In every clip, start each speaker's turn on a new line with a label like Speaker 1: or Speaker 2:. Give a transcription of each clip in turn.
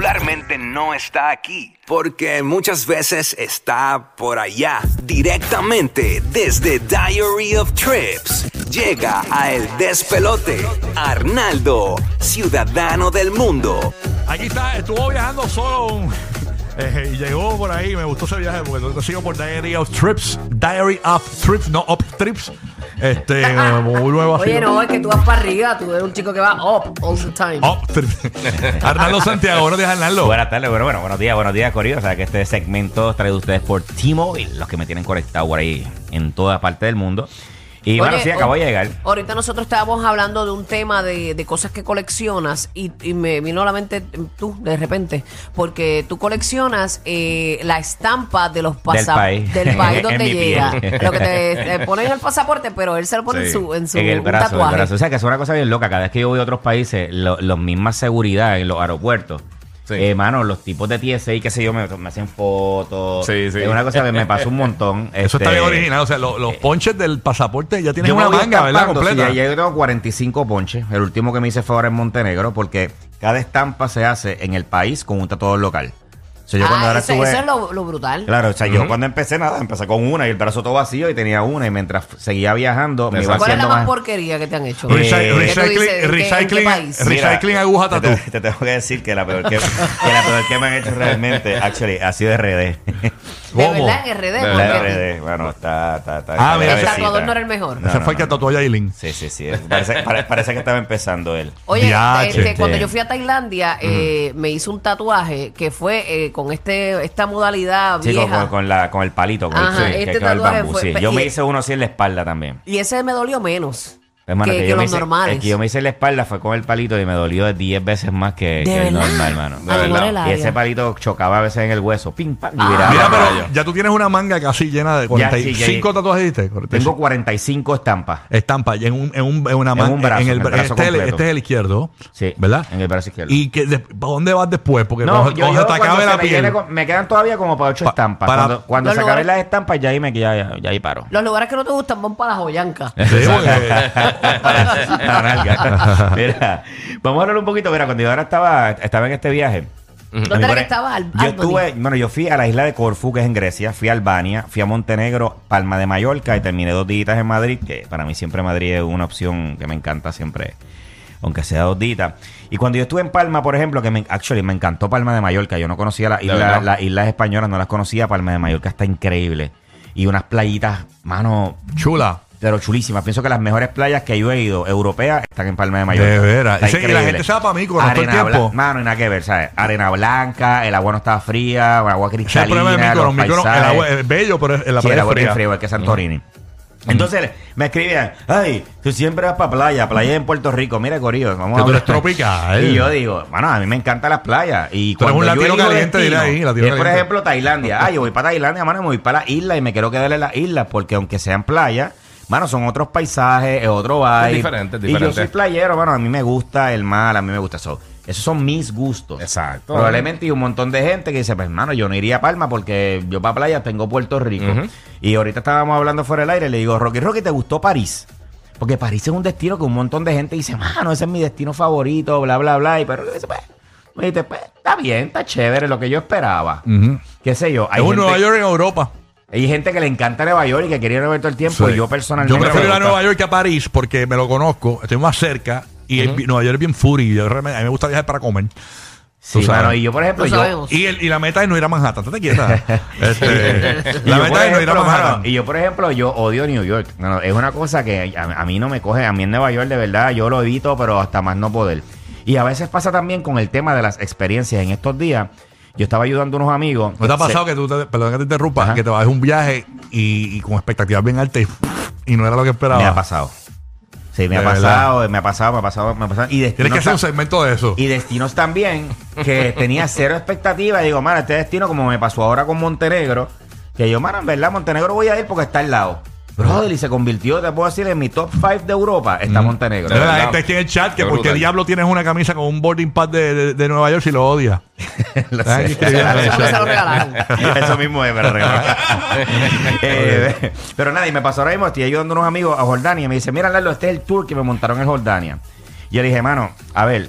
Speaker 1: regularmente no está aquí, porque muchas veces está por allá, directamente desde Diary of Trips. Llega a El Despelote, Arnaldo, ciudadano del mundo.
Speaker 2: Aquí está, estuvo viajando solo un- eh, y llegó por ahí. Me gustó ese viaje porque lo sigo por Diary of Trips. Diary of Trips, no Up Trips. Este, muy nuevo así.
Speaker 3: Oye, no, es que tú vas para arriba, tú eres un chico que va up all the time.
Speaker 2: Up Trips. Arnaldo Santiago, buenos días, Arnaldo.
Speaker 4: Buenas tardes, bueno, bueno, buenos días, buenos días, Corillo. O sea, que este segmento traído ustedes por T-Mobile, los que me tienen conectado por ahí en toda parte del mundo. Y bueno,
Speaker 3: Oye,
Speaker 4: sí, acabo de llegar.
Speaker 3: Ahorita nosotros estábamos hablando de un tema de, de cosas que coleccionas y, y me vino a la mente tú, de repente, porque tú coleccionas eh, la estampa de los pasaportes
Speaker 4: país.
Speaker 3: del país donde llega. Lo que te, te ponen en el pasaporte, pero él se lo pone en su, en su
Speaker 4: en el brazo, en el
Speaker 3: tatuaje.
Speaker 4: brazo. O sea, que es una cosa bien loca. Cada vez que yo voy a otros países, lo, los mismas seguridad en los aeropuertos.
Speaker 5: Sí.
Speaker 4: Eh, mano, los tipos de TSA qué sé yo, me, me hacen fotos.
Speaker 5: Sí, sí.
Speaker 4: Es una cosa que me pasa un montón.
Speaker 2: Eso está
Speaker 4: Este,
Speaker 2: bien original. O sea, lo- los ponches del pasaporte ya tienen una manga, ¿verdad?
Speaker 4: estampando,
Speaker 2: Completa.
Speaker 4: Sí, ya yo tengo 45 ponches. El último que me hice fue ahora en Montenegro, porque cada estampa se hace en el país con un tatuador local. O sea, yo cuando
Speaker 3: Ah,
Speaker 4: ahora
Speaker 3: eso,
Speaker 4: estuve-
Speaker 3: eso es lo, lo brutal.
Speaker 4: Claro, o sea, yo cuando empecé nada, empecé con una y el brazo todo vacío y tenía una y mientras seguía viajando me iba
Speaker 5: Exacto.
Speaker 3: ¿Cuál es la
Speaker 4: haciendo
Speaker 3: más
Speaker 4: más...
Speaker 3: porquería que te han hecho?
Speaker 2: Recy-
Speaker 4: Eh,
Speaker 3: ¿Qué tú
Speaker 2: recycling,
Speaker 3: dices? ¿En qué- en qué
Speaker 2: recycling,
Speaker 3: país?
Speaker 4: Mira,
Speaker 2: recycling aguja
Speaker 4: te,
Speaker 2: tatu.
Speaker 4: te- te tengo que decir que la peor que, que la peor que me han hecho realmente, actually, ha sido RD.
Speaker 3: De
Speaker 2: ¿Cómo?
Speaker 3: verdad, en RD.
Speaker 5: De
Speaker 3: ¿por
Speaker 4: La
Speaker 3: qué?
Speaker 4: RD, bueno, está, está, está.
Speaker 2: Ah, mira,
Speaker 3: El tatuador no era el mejor.
Speaker 4: No,
Speaker 2: Ese
Speaker 4: no,
Speaker 2: fue el que
Speaker 4: no.
Speaker 2: tatuó a Yailin.
Speaker 4: Sí, sí, sí. Parece, pare- parece que estaba empezando él.
Speaker 3: Oye,
Speaker 2: Diache.
Speaker 3: este, cuando yo fui a Tailandia, eh, me hice un tatuaje que fue eh, con este esta modalidad
Speaker 4: Sí, con,
Speaker 3: vieja.
Speaker 4: con- con la, con el palito, con,
Speaker 3: Ajá,
Speaker 4: el,
Speaker 3: este
Speaker 4: que- con el bambú,
Speaker 3: fue-
Speaker 4: sí. Yo me hice uno así en la espalda también.
Speaker 3: Y ese me dolió menos
Speaker 4: Hermano,
Speaker 3: que,
Speaker 4: que
Speaker 3: que
Speaker 4: yo me
Speaker 3: los
Speaker 4: hice-
Speaker 3: normales.
Speaker 4: El que yo me hice en la espalda fue con el palito y me dolió 10 veces más que,
Speaker 3: ¿De
Speaker 4: que el
Speaker 3: verdad?
Speaker 4: normal, hermano.
Speaker 3: Mejor el
Speaker 4: Y ese palito chocaba a veces en el hueso. Pim, pam, y
Speaker 3: Ah.
Speaker 2: Mira, pero ya tú tienes una manga casi llena de
Speaker 4: Ya,
Speaker 2: 45
Speaker 4: sí,
Speaker 2: tatuajes, ¿viste?
Speaker 4: Tengo 45 estampas.
Speaker 2: Estampa y en, un, en, un, en una
Speaker 4: En
Speaker 2: manga.
Speaker 4: un brazo,
Speaker 2: en el,
Speaker 4: en el brazo
Speaker 2: este, es el- este es el izquierdo.
Speaker 4: Sí.
Speaker 2: ¿Verdad?
Speaker 4: En el brazo izquierdo.
Speaker 2: ¿Y que, de- ¿para dónde vas después? Porque
Speaker 4: no,
Speaker 2: cuando,
Speaker 4: yo,
Speaker 2: cuando
Speaker 4: yo
Speaker 2: se te acabe la
Speaker 4: me,
Speaker 2: piel.
Speaker 4: con- me quedan todavía como para 8
Speaker 2: Pa-
Speaker 4: estampas.
Speaker 2: para-
Speaker 4: cuando cuando se acaben las estampas, ya ahí me ya, ya, ya ahí paro.
Speaker 3: Los lugares que no te gustan van para la joyanca.
Speaker 4: La nalga. Mira, vamos a hablar un poquito. Mira, cuando yo ahora estaba, estaba en este viaje.
Speaker 3: ¿Dónde era que estaba? Al-
Speaker 4: Yo estuve, bueno, yo fui a la isla de Corfú, que es en Grecia, fui a Albania, fui a Montenegro, Palma de Mallorca y terminé dos días en Madrid, que para mí siempre Madrid es una opción que me encanta siempre, aunque sea dos días. Y cuando yo estuve en Palma, por ejemplo, que me, actually, me encantó Palma de Mallorca, yo no conocía las islas españolas, no las conocía, Palma de Mallorca está increíble. Y unas playitas, mano,
Speaker 2: Chula.
Speaker 4: Pero chulísimas. Pienso que las mejores playas que yo he ido, europeas, están en Palma de Mallorca.
Speaker 2: De veras. Ese- y la gente se va pa' Mykonos todo el tiempo.
Speaker 4: Mano, y nada que ver, ¿sabes? Arena blanca, el agua no estaba fría, agua
Speaker 2: es el
Speaker 4: cristalina,
Speaker 2: problema de Mykonos, el agua es bello, pero es- la
Speaker 4: Sí, el agua
Speaker 2: es fría.
Speaker 4: igual que Santorini. Entonces me escribían, ay, tú siempre vas para playa, playa en Puerto Rico, mira Corillo, vamos
Speaker 2: Que
Speaker 4: a
Speaker 2: tú eres
Speaker 4: hablar".
Speaker 2: tropical.
Speaker 4: Y yo digo, bueno, a mí me encantan las playas. Y cuando
Speaker 2: un
Speaker 4: yo
Speaker 2: latino
Speaker 4: elijo
Speaker 2: caliente,
Speaker 4: destino,
Speaker 2: ahí, latino
Speaker 4: es, por
Speaker 2: caliente.
Speaker 4: ejemplo, Tailandia. Ah, yo voy para Tailandia, mano, me voy para la isla y me quiero quedar en las islas porque aunque sean playas, mano, son otros paisajes, es otro vibe.
Speaker 5: diferente, es
Speaker 4: Y yo
Speaker 5: diferente.
Speaker 4: soy playero, mano, a mí me gusta el mar, a mí me gusta eso. Esos son mis gustos.
Speaker 5: Exacto.
Speaker 4: Probablemente hay un montón de gente que dice, pues, hermano, yo no iría a Palma porque yo para playa tengo Puerto Rico. Y ahorita estábamos hablando fuera del aire le digo, Rocky, Rocky, ¿te gustó París? Porque París es un destino que un montón de gente dice, mano, ese es mi destino favorito, bla, bla, bla. Y pero pues, me dice, pues, está bien, está chévere, lo que yo esperaba.
Speaker 2: Ujú.
Speaker 4: Qué sé yo. Hay
Speaker 2: Es un
Speaker 4: gente,
Speaker 2: Nueva York en Europa.
Speaker 4: Hay gente que le encanta Nueva York y que quiere ir a ver todo el tiempo.
Speaker 2: Sí.
Speaker 4: Y yo personalmente.
Speaker 2: Yo prefiero ir a. Nueva York que a París porque me lo conozco, estoy más cerca y el- Nueva York es bien furi. Yo realmente- a mí me gusta viajar para comer.
Speaker 4: Sí, mano, y yo, por ejemplo,
Speaker 3: Lo
Speaker 4: yo.
Speaker 2: Y, el- y la meta es no ir a Manhattan. ¿Tú te quietas? Este, la meta es no ir a Manhattan.
Speaker 4: mano, y yo, por ejemplo, yo odio New York. No, no, es una cosa que a, a mí no me coge. A mí en Nueva York, de verdad, yo lo evito, pero hasta más no poder. Y a veces pasa también con el tema de las experiencias. En estos días, yo estaba ayudando a unos amigos.
Speaker 2: ¿No te ha
Speaker 4: Se-
Speaker 2: pasado que tú, te, perdón que te interrumpa,
Speaker 4: Ajá.
Speaker 2: que te vas a un viaje y, y con expectativas bien altas y, y no era lo que esperaba?
Speaker 4: Me ha pasado. Sí, me ha pasado, me ha pasado, me ha pasado, me ha pasado. Y
Speaker 2: Tienes
Speaker 4: destinos,
Speaker 2: que hacer un segmento de eso.
Speaker 4: y destinos también que tenía cero expectativa. Y digo, mano, este destino, como me pasó ahora con Montenegro, que yo, mano, en verdad, Montenegro voy a ir porque está al lado. Brother, y se convirtió, te puedo decir, en mi top 5 de Europa está Montenegro.
Speaker 2: Mira, la
Speaker 5: verdad.
Speaker 2: gente aquí en el chat que
Speaker 5: Qué
Speaker 2: porque
Speaker 5: brutal.
Speaker 2: diablo tienes una camisa con un boarding pad de, de- de Nueva York si lo odias.
Speaker 4: Lo
Speaker 2: Ay,
Speaker 4: sé.
Speaker 2: qué bien,
Speaker 3: Eso
Speaker 2: eso.
Speaker 3: se lo regalaron.
Speaker 4: Eso mismo es, pero eh, Pero nada, y me pasó ahora mismo, estoy ayudando a unos amigos a Jordania y me dice, mira, Lalo, este es el tour que me montaron en Jordania. Y yo le dije, mano, a ver,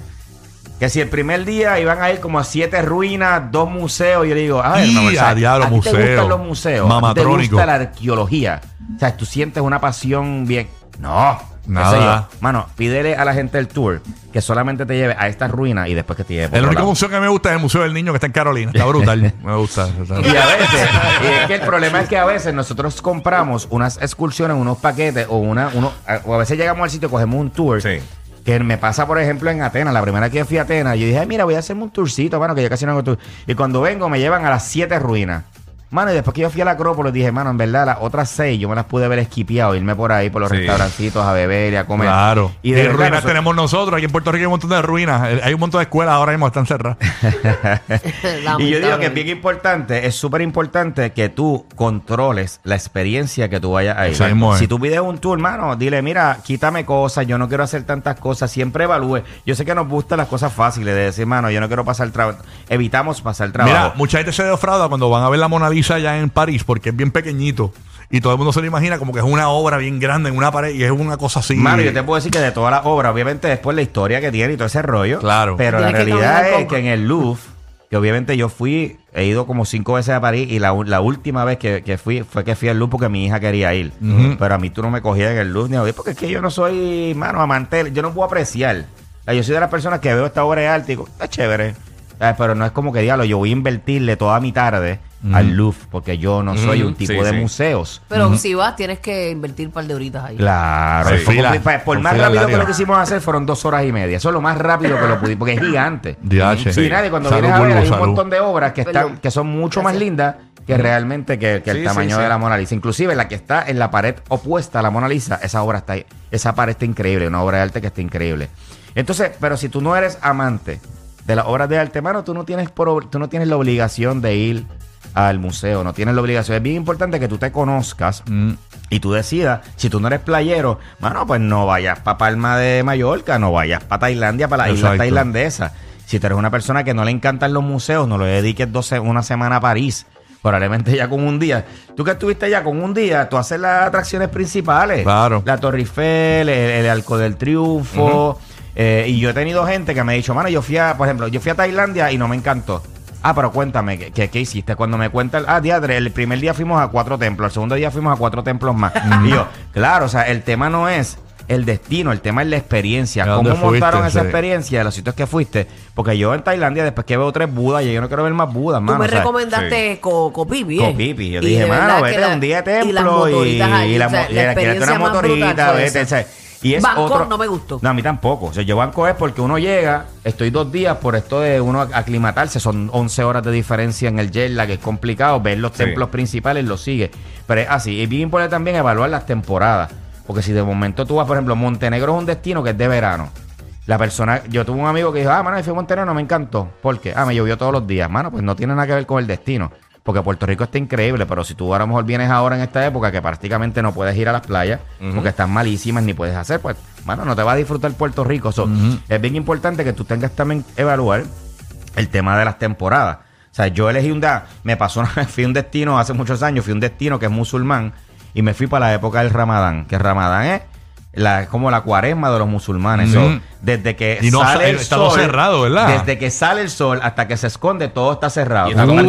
Speaker 4: Que si el primer día iban a ir como a siete ruinas, dos museos, yo le digo, a ver,
Speaker 2: Y
Speaker 4: mi amor,
Speaker 2: a
Speaker 4: ¿sabes?
Speaker 2: diablo,
Speaker 4: ¿a ti te gustan los museos? ¿A ti ¿Te gusta la arqueología? O sea, tú sientes una pasión bien. No.
Speaker 2: Nada.
Speaker 4: yo. Mano, pídele a la gente del tour que solamente te lleve a estas ruinas y después que te lleve por
Speaker 2: El único
Speaker 4: lado.
Speaker 2: museo que me gusta es el Museo del Niño que está en Carolina. Está brutal. me gusta.
Speaker 4: Y a veces, y es que el problema es que a veces nosotros compramos unas excursiones, unos paquetes, o una, uno, a- o a veces llegamos al sitio, cogemos un tour.
Speaker 5: Sí.
Speaker 4: Que me pasa, por ejemplo, en Atenas. La primera que fui a Atenas, yo dije, "Ay, mira, voy a hacerme un tourcito, mano, que yo casi no hago tour. Y cuando vengo, me llevan a las siete ruinas. Mano, y después que yo fui a la Acrópolis, dije, mano, en verdad, las otras seis yo me las pude haber esquipeado, irme por ahí, por los
Speaker 5: Sí.
Speaker 4: restaurancitos a beber y a comer.
Speaker 2: Claro.
Speaker 4: Y
Speaker 2: Y
Speaker 4: de verdad,
Speaker 2: ruinas
Speaker 4: nosotros-
Speaker 2: tenemos nosotros. Aquí en Puerto Rico hay un montón de ruinas. Eh, Hay un montón de escuelas ahora mismo que están cerradas.
Speaker 4: Y yo digo que es bien importante, es súper importante que tú controles la experiencia que tú vayas a ir.
Speaker 2: Eso mismo es.
Speaker 4: Si tú pides un tour, mano, dile, mira, quítame cosas, yo no quiero hacer tantas cosas, siempre evalúe. Yo sé que nos gustan las cosas fáciles de decir, mano, yo no quiero pasar trabajo. Evitamos pasar trabajo.
Speaker 2: Mira, mucha gente se defrauda cuando van a ver la Mona Allá en París porque es bien pequeñito. Y todo el mundo se lo imagina como que es una obra bien grande en una pared y es una cosa así.
Speaker 4: Mano, yo te puedo decir que de toda la obra, obviamente después la historia que tiene y todo ese rollo.
Speaker 2: Claro.
Speaker 4: Pero la
Speaker 3: Tienes que
Speaker 4: realidad
Speaker 3: caminar
Speaker 4: es
Speaker 3: con-
Speaker 4: que en el Louvre, que obviamente yo fui, he ido como cinco veces a París y la, u- la última vez que, que fui fue que fui al Louvre porque mi hija quería ir. Pero a mí tú no me cogías en el Louvre ni a porque es que yo no soy, mano, amante, yo no puedo apreciar. O sea, yo soy de las personas que veo esta obra de arte y digo, está chévere. ¿Sabes? Pero no es como que diablo, yo voy a invertirle toda mi tarde al Louvre porque yo no soy un tipo
Speaker 5: sí,
Speaker 4: de
Speaker 5: sí.
Speaker 4: museos.
Speaker 3: Pero si vas, tienes que invertir un par de horitas ahí.
Speaker 4: Claro,
Speaker 2: Sí.
Speaker 4: por,
Speaker 2: Fila.
Speaker 4: por- por más
Speaker 2: fila
Speaker 4: rápido que lo que hicimos hacer fueron dos horas y media. Eso es lo más rápido que lo pudimos, porque es gigante.
Speaker 2: DH.
Speaker 4: Sí, nadie, cuando
Speaker 2: Salud,
Speaker 4: vienes a ver, hay un
Speaker 2: salud.
Speaker 4: montón de obras que están, que son mucho más lindas que realmente que, que el tamaño
Speaker 5: sí, sí.
Speaker 4: de la Mona Lisa. Inclusive la que está en la pared opuesta a la Mona Lisa, esa obra está ahí. Esa pared está increíble, una obra de arte que está increíble. Entonces, pero si tú no eres amante de las obras de arte, mano, tú no tienes por tú no tienes la obligación de ir al museo, no tienes la obligación. Es bien importante que tú te conozcas
Speaker 2: Mm.
Speaker 4: y tú decidas, si tú no eres playero, mano, pues no vayas para Palma de Mallorca, no vayas para Tailandia, para la isla
Speaker 2: Exacto.
Speaker 4: tailandesa. Si tú eres una persona que no le encantan los museos, no le dediques dos se- una semana a París. Probablemente ya con un día. Tú que estuviste ya con un día, tú haces las atracciones principales.
Speaker 2: Claro.
Speaker 4: La Torre Eiffel, el, el Arco del Triunfo. Eh, y yo he tenido gente que me ha dicho, mano, yo fui a, por ejemplo, yo fui a Tailandia y no me encantó. Ah, pero cuéntame, ¿qué, qué, qué hiciste? Cuando me cuenta, el- ah, diadre, el primer día fuimos a cuatro templos, el segundo día fuimos a cuatro templos más. y yo, claro, o sea, el tema no es el destino, el tema es la experiencia.
Speaker 2: ¿A
Speaker 4: ¿Cómo montaron
Speaker 2: fuiste?
Speaker 4: esa
Speaker 2: Sí.
Speaker 4: experiencia de los sitios que fuiste? Porque yo en Tailandia, después que veo tres budas, yo no quiero ver más budas,
Speaker 3: Tú
Speaker 4: mano.
Speaker 3: me
Speaker 4: o sea,
Speaker 3: recomendaste Co- Copipi, ¿eh?
Speaker 4: Copipi. Yo
Speaker 3: Y
Speaker 4: dije, mano, vete
Speaker 3: la-
Speaker 4: un día de
Speaker 3: y las
Speaker 4: templo y,
Speaker 3: ahí,
Speaker 4: y la,
Speaker 3: o sea,
Speaker 4: mo- y
Speaker 3: la experiencia
Speaker 4: una motorita, vete. o sea, y es otro,
Speaker 3: no me gustó.
Speaker 4: No, a mí tampoco. O sea, yo Bangkok es porque uno llega, estoy dos días por esto de uno aclimatarse, son 11 horas de diferencia en el jet lag, que es complicado, ver los
Speaker 5: Sí.
Speaker 4: templos principales, lo sigue. Pero es así, es bien importante también evaluar las temporadas. Porque si de momento tú vas, por ejemplo, Montenegro es un destino que es de verano. La persona, yo tuve un amigo que dijo, ah, mano, yo fui a Montenegro, no me encantó. ¿Por qué? Ah, me llovió todos los días. Mano, pues no tiene nada que ver con el destino. Porque Puerto Rico está increíble, pero si tú a lo mejor vienes ahora en esta época que prácticamente no puedes ir a las playas porque están malísimas ni puedes hacer, pues, mano, no te va a disfrutar Puerto Rico. So, Es bien importante que tú tengas también evaluar el tema de las temporadas. O sea, yo elegí un día, me pasó fui un destino hace muchos años, fui un destino que es musulmán y me fui para la época del Ramadán, que Ramadán es la, es como la cuaresma de los musulmanes. So, desde que
Speaker 2: Y no
Speaker 4: sale
Speaker 2: sa-
Speaker 4: el
Speaker 2: está todo
Speaker 4: sol,
Speaker 2: cerrado, ¿verdad?
Speaker 4: Desde que sale el sol hasta que se esconde, todo está cerrado.
Speaker 5: Y está ayuno,
Speaker 4: y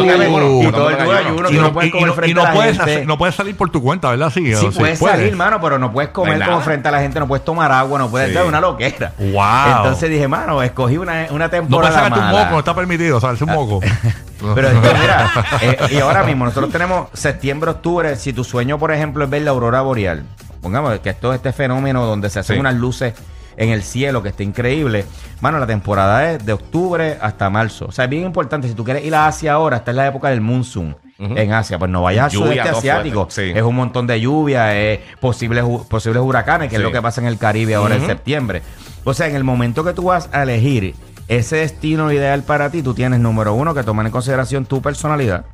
Speaker 4: todo el ayuno,
Speaker 2: Y no,
Speaker 4: no puedes
Speaker 2: y
Speaker 4: comer
Speaker 2: y no
Speaker 4: a la
Speaker 2: puedes
Speaker 4: gente.
Speaker 2: hacer- no puedes salir por tu cuenta, ¿verdad? Sí,
Speaker 4: Sí,
Speaker 2: o
Speaker 4: puedes
Speaker 2: puedes.
Speaker 4: salir, mano, pero no puedes comer
Speaker 5: No
Speaker 4: como
Speaker 5: nada.
Speaker 4: frente a la gente, no puedes tomar agua, no puedes
Speaker 5: Sí.
Speaker 4: dar una loquera.
Speaker 2: Wow.
Speaker 4: Entonces dije, mano, escogí una, una
Speaker 2: No puedes
Speaker 4: temporada
Speaker 2: sacarte un moco, no está permitido, sacarse un moco.
Speaker 4: Pero mira, eh, y ahora mismo nosotros tenemos septiembre, octubre. Si tu sueño, por ejemplo, es ver la aurora boreal, pongamos que esto es este fenómeno donde se hacen
Speaker 5: Sí.
Speaker 4: unas luces en el cielo que está increíble. Mano, la temporada es de octubre hasta marzo. O sea, es bien importante. Si tú quieres ir a Asia ahora, esta es la época del monsoon en Asia. Pues no vayas al sudeste asiático.
Speaker 5: sí.
Speaker 4: Es un montón de lluvia, es posibles, posibles huracanes, que es lo que pasa en el Caribe ahora en septiembre. O sea, en el momento que tú vas a elegir ese destino ideal para ti, tú tienes, número uno, que tomar en consideración tu personalidad.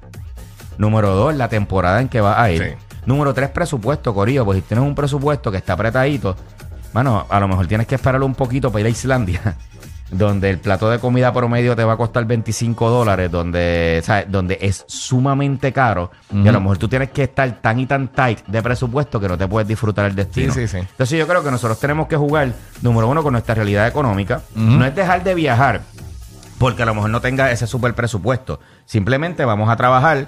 Speaker 4: Número dos, la temporada en que vas a ir.
Speaker 5: Sí.
Speaker 4: Número tres, presupuesto, Corillo. Pues si tienes un presupuesto que está apretadito, mano, a lo mejor tienes que esperarlo un poquito para ir a Islandia. Donde el plato de comida promedio te va a costar 25 dólares, donde, ¿sabes? donde es sumamente caro. Y a lo mejor tú tienes que estar tan y tan tight de presupuesto que no te puedes disfrutar el destino.
Speaker 5: Sí, sí, sí.
Speaker 4: Entonces yo creo que nosotros tenemos que jugar, número uno, con nuestra realidad económica. No es dejar de viajar, porque a lo mejor no tenga ese super presupuesto. Simplemente vamos a trabajar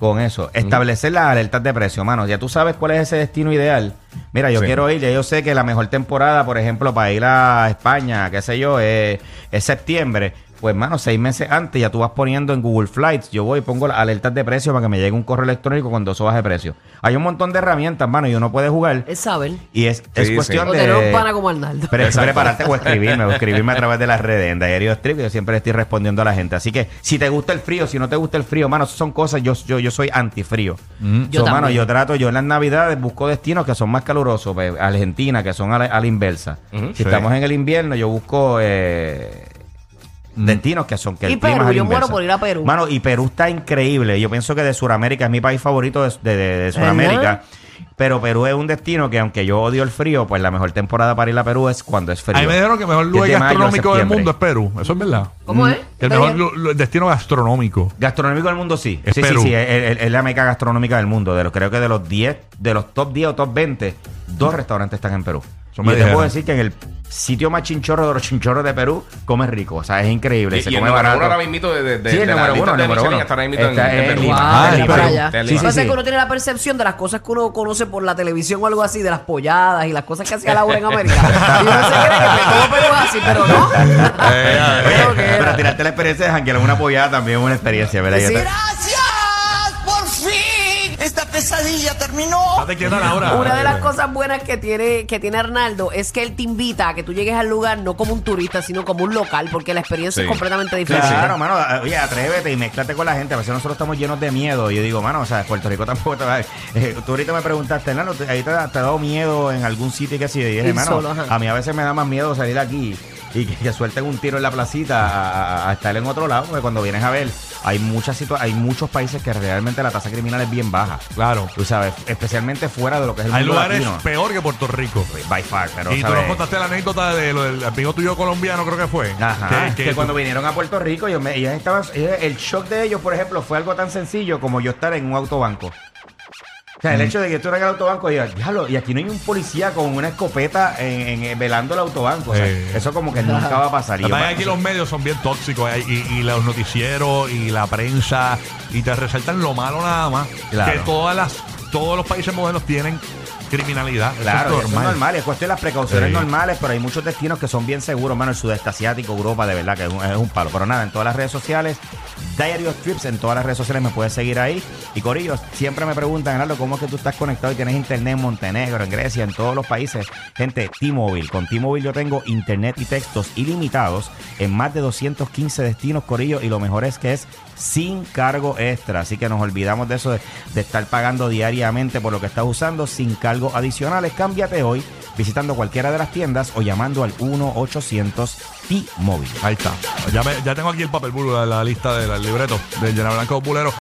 Speaker 4: con eso. Establecer las alertas de precio, mano. Ya tú sabes cuál es ese destino ideal. Mira, yo
Speaker 5: Sí.
Speaker 4: quiero ir, ya yo sé que la mejor temporada, por ejemplo, para ir a España, qué sé yo, es, es septiembre. Pues, mano, seis meses antes ya tú vas poniendo en Google Flights. Yo voy y pongo las alertas de precio para que me llegue un correo electrónico cuando eso baje de precio. Hay un montón de herramientas, mano, y uno puede jugar.
Speaker 3: Es saber.
Speaker 4: Y es, es
Speaker 5: Sí,
Speaker 4: cuestión de.
Speaker 3: tener un pana como Arnaldo.
Speaker 4: Pero es prepararte o escribirme, o escribirme a través de las redes en Diario Strip, yo siempre estoy respondiendo a la gente. Así que si te gusta el frío, si no te gusta el frío, mano, son cosas, yo, yo, yo soy antifrío.
Speaker 3: Yo
Speaker 4: So, mano,
Speaker 3: también.
Speaker 4: yo trato, yo en las navidades busco destinos que son más calurosos, pues, Argentina, que son a la, a la inversa. Si
Speaker 2: Sí.
Speaker 4: estamos en el invierno, yo busco eh, destinos que son que
Speaker 3: Y
Speaker 4: el clima
Speaker 3: Perú,
Speaker 4: es a la
Speaker 3: yo muero
Speaker 4: inversa.
Speaker 3: por ir a Perú.
Speaker 4: Mano, y Perú está increíble. Yo pienso que de Sudamérica es mi país favorito de, de, de- de Sudamérica. Pero Perú es un destino que aunque yo odio el frío, pues la mejor temporada para ir a Perú es cuando es frío.
Speaker 2: Ahí me dijeron que el mejor
Speaker 4: es
Speaker 2: lugar
Speaker 4: mayo a
Speaker 2: gastronómico del
Speaker 4: septiembre.
Speaker 2: mundo es Perú. Eso es verdad.
Speaker 3: ¿Cómo es?
Speaker 2: Que el
Speaker 3: ¿Te
Speaker 2: mejor
Speaker 3: dijeron?
Speaker 2: lu- lu- destino gastronómico.
Speaker 4: Gastronómico del mundo, sí.
Speaker 2: Es
Speaker 4: sí,
Speaker 2: Perú.
Speaker 4: sí, sí. Es, es- es la meca gastronómica del mundo. De los, creo que de los 10, de los top 10 o top 20, dos restaurantes están en Perú. Yo te puedo decir que en el sitio más chinchorro de los chinchorros de Perú, comes rico. O sea, es increíble.
Speaker 5: Y,
Speaker 4: se
Speaker 5: y el
Speaker 4: come
Speaker 5: número
Speaker 4: barato.
Speaker 5: uno ahora mismo de, de, de,
Speaker 4: Sí, el
Speaker 5: de la
Speaker 4: número
Speaker 5: lista
Speaker 4: uno, el
Speaker 5: de
Speaker 4: número
Speaker 5: Michelin
Speaker 4: uno.
Speaker 5: está ahora mismo en, en
Speaker 4: en
Speaker 5: Perú.
Speaker 4: Lima.
Speaker 2: Ah, en Perú.
Speaker 3: allá.
Speaker 4: Sí,
Speaker 3: es que
Speaker 4: sí.
Speaker 3: uno tiene la percepción de las cosas que uno conoce por la televisión o algo así, de las polladas y las cosas que hacía Laura en América. y uno se cree que todo Perú es así, pero no.
Speaker 2: Eh,
Speaker 3: que
Speaker 4: Pero tirarte la experiencia de janguear una pollada también es una experiencia, ¿verdad?
Speaker 3: Sí.
Speaker 6: Gracias, pesadilla terminó.
Speaker 2: Date quieta, Laura.
Speaker 3: Una de las cosas buenas que tiene, que tiene Arnaldo es que él te invita a que tú llegues al lugar no como un turista, sino como un local, porque la experiencia
Speaker 5: Sí.
Speaker 3: es completamente diferente.
Speaker 4: Claro, mano, a- oye, atrévete y mezclate con la gente. A veces nosotros estamos llenos de miedo. Y yo digo, mano, o sea, Puerto Rico tampoco te va. eh, tú ahorita me preguntaste, Nano, ¿te- ahí te, ha- te ha dado miedo en algún sitio y que sí? Y dije,
Speaker 3: Ir
Speaker 4: mano,
Speaker 3: solo, ajá.
Speaker 4: a mí a veces me da más miedo salir aquí y que, que suelten un tiro en la placita a, a- a estar en otro lado. Porque cuando vienes a ver, hay muchas hay muchos países que realmente la tasa criminal es bien baja.
Speaker 2: Claro.
Speaker 4: Tú sabes, especialmente fuera de lo que es el
Speaker 2: Hay
Speaker 4: mundo
Speaker 2: lugares
Speaker 4: latino.
Speaker 2: peor que Puerto Rico.
Speaker 4: By far, pero
Speaker 2: y tú
Speaker 4: ¿sabes?
Speaker 2: nos contaste la anécdota de lo del amigo tuyo colombiano, creo que fue.
Speaker 4: Ajá, que, cuando vinieron a Puerto Rico, ellos, me- ellos estaban, ellos- el shock de ellos, por ejemplo, fue algo tan sencillo como yo estar en un autobanco. O sea, el hecho de que tú eres el autobanco y digas, diablo, y aquí no hay un policía con una escopeta en, en- velando el autobanco. O sea,
Speaker 2: Eh.
Speaker 4: eso como que nunca va a pasar. Y yo,
Speaker 2: aquí los medios son bien tóxicos eh, y, y los noticieros y la prensa y te resaltan lo malo nada más.
Speaker 4: Claro.
Speaker 2: Que todas las, todos los países modernos tienen criminalidad. Eso
Speaker 4: Claro,
Speaker 2: es
Speaker 4: eso es
Speaker 2: normal.
Speaker 4: normal, es cuestión de las precauciones
Speaker 2: Sí.
Speaker 4: normales, pero hay muchos destinos que son bien seguros, mano, el sudeste asiático, Europa, de verdad que es un, es un palo. Pero nada, en todas las redes sociales, Diary of Trips, en todas las redes sociales me puedes seguir ahí. Y Corillo, siempre me preguntan, Gerardo, ¿cómo es que tú estás conectado y tienes internet en Montenegro, en Grecia, en todos los países? Gente, T-Mobile. Con T-Mobile yo tengo internet y textos ilimitados en más de 215 destinos, Corillo, y lo mejor es que es sin cargo extra. Así que nos olvidamos de eso de, de estar pagando diariamente por lo que estás usando sin cargos adicionales. Cámbiate hoy visitando cualquiera de las tiendas o llamando al 1-800 T-Mobile.
Speaker 2: Ahí está. Ya, tengo aquí el papel bulu, la, la lista del libreto de Llena Blanco Bulero.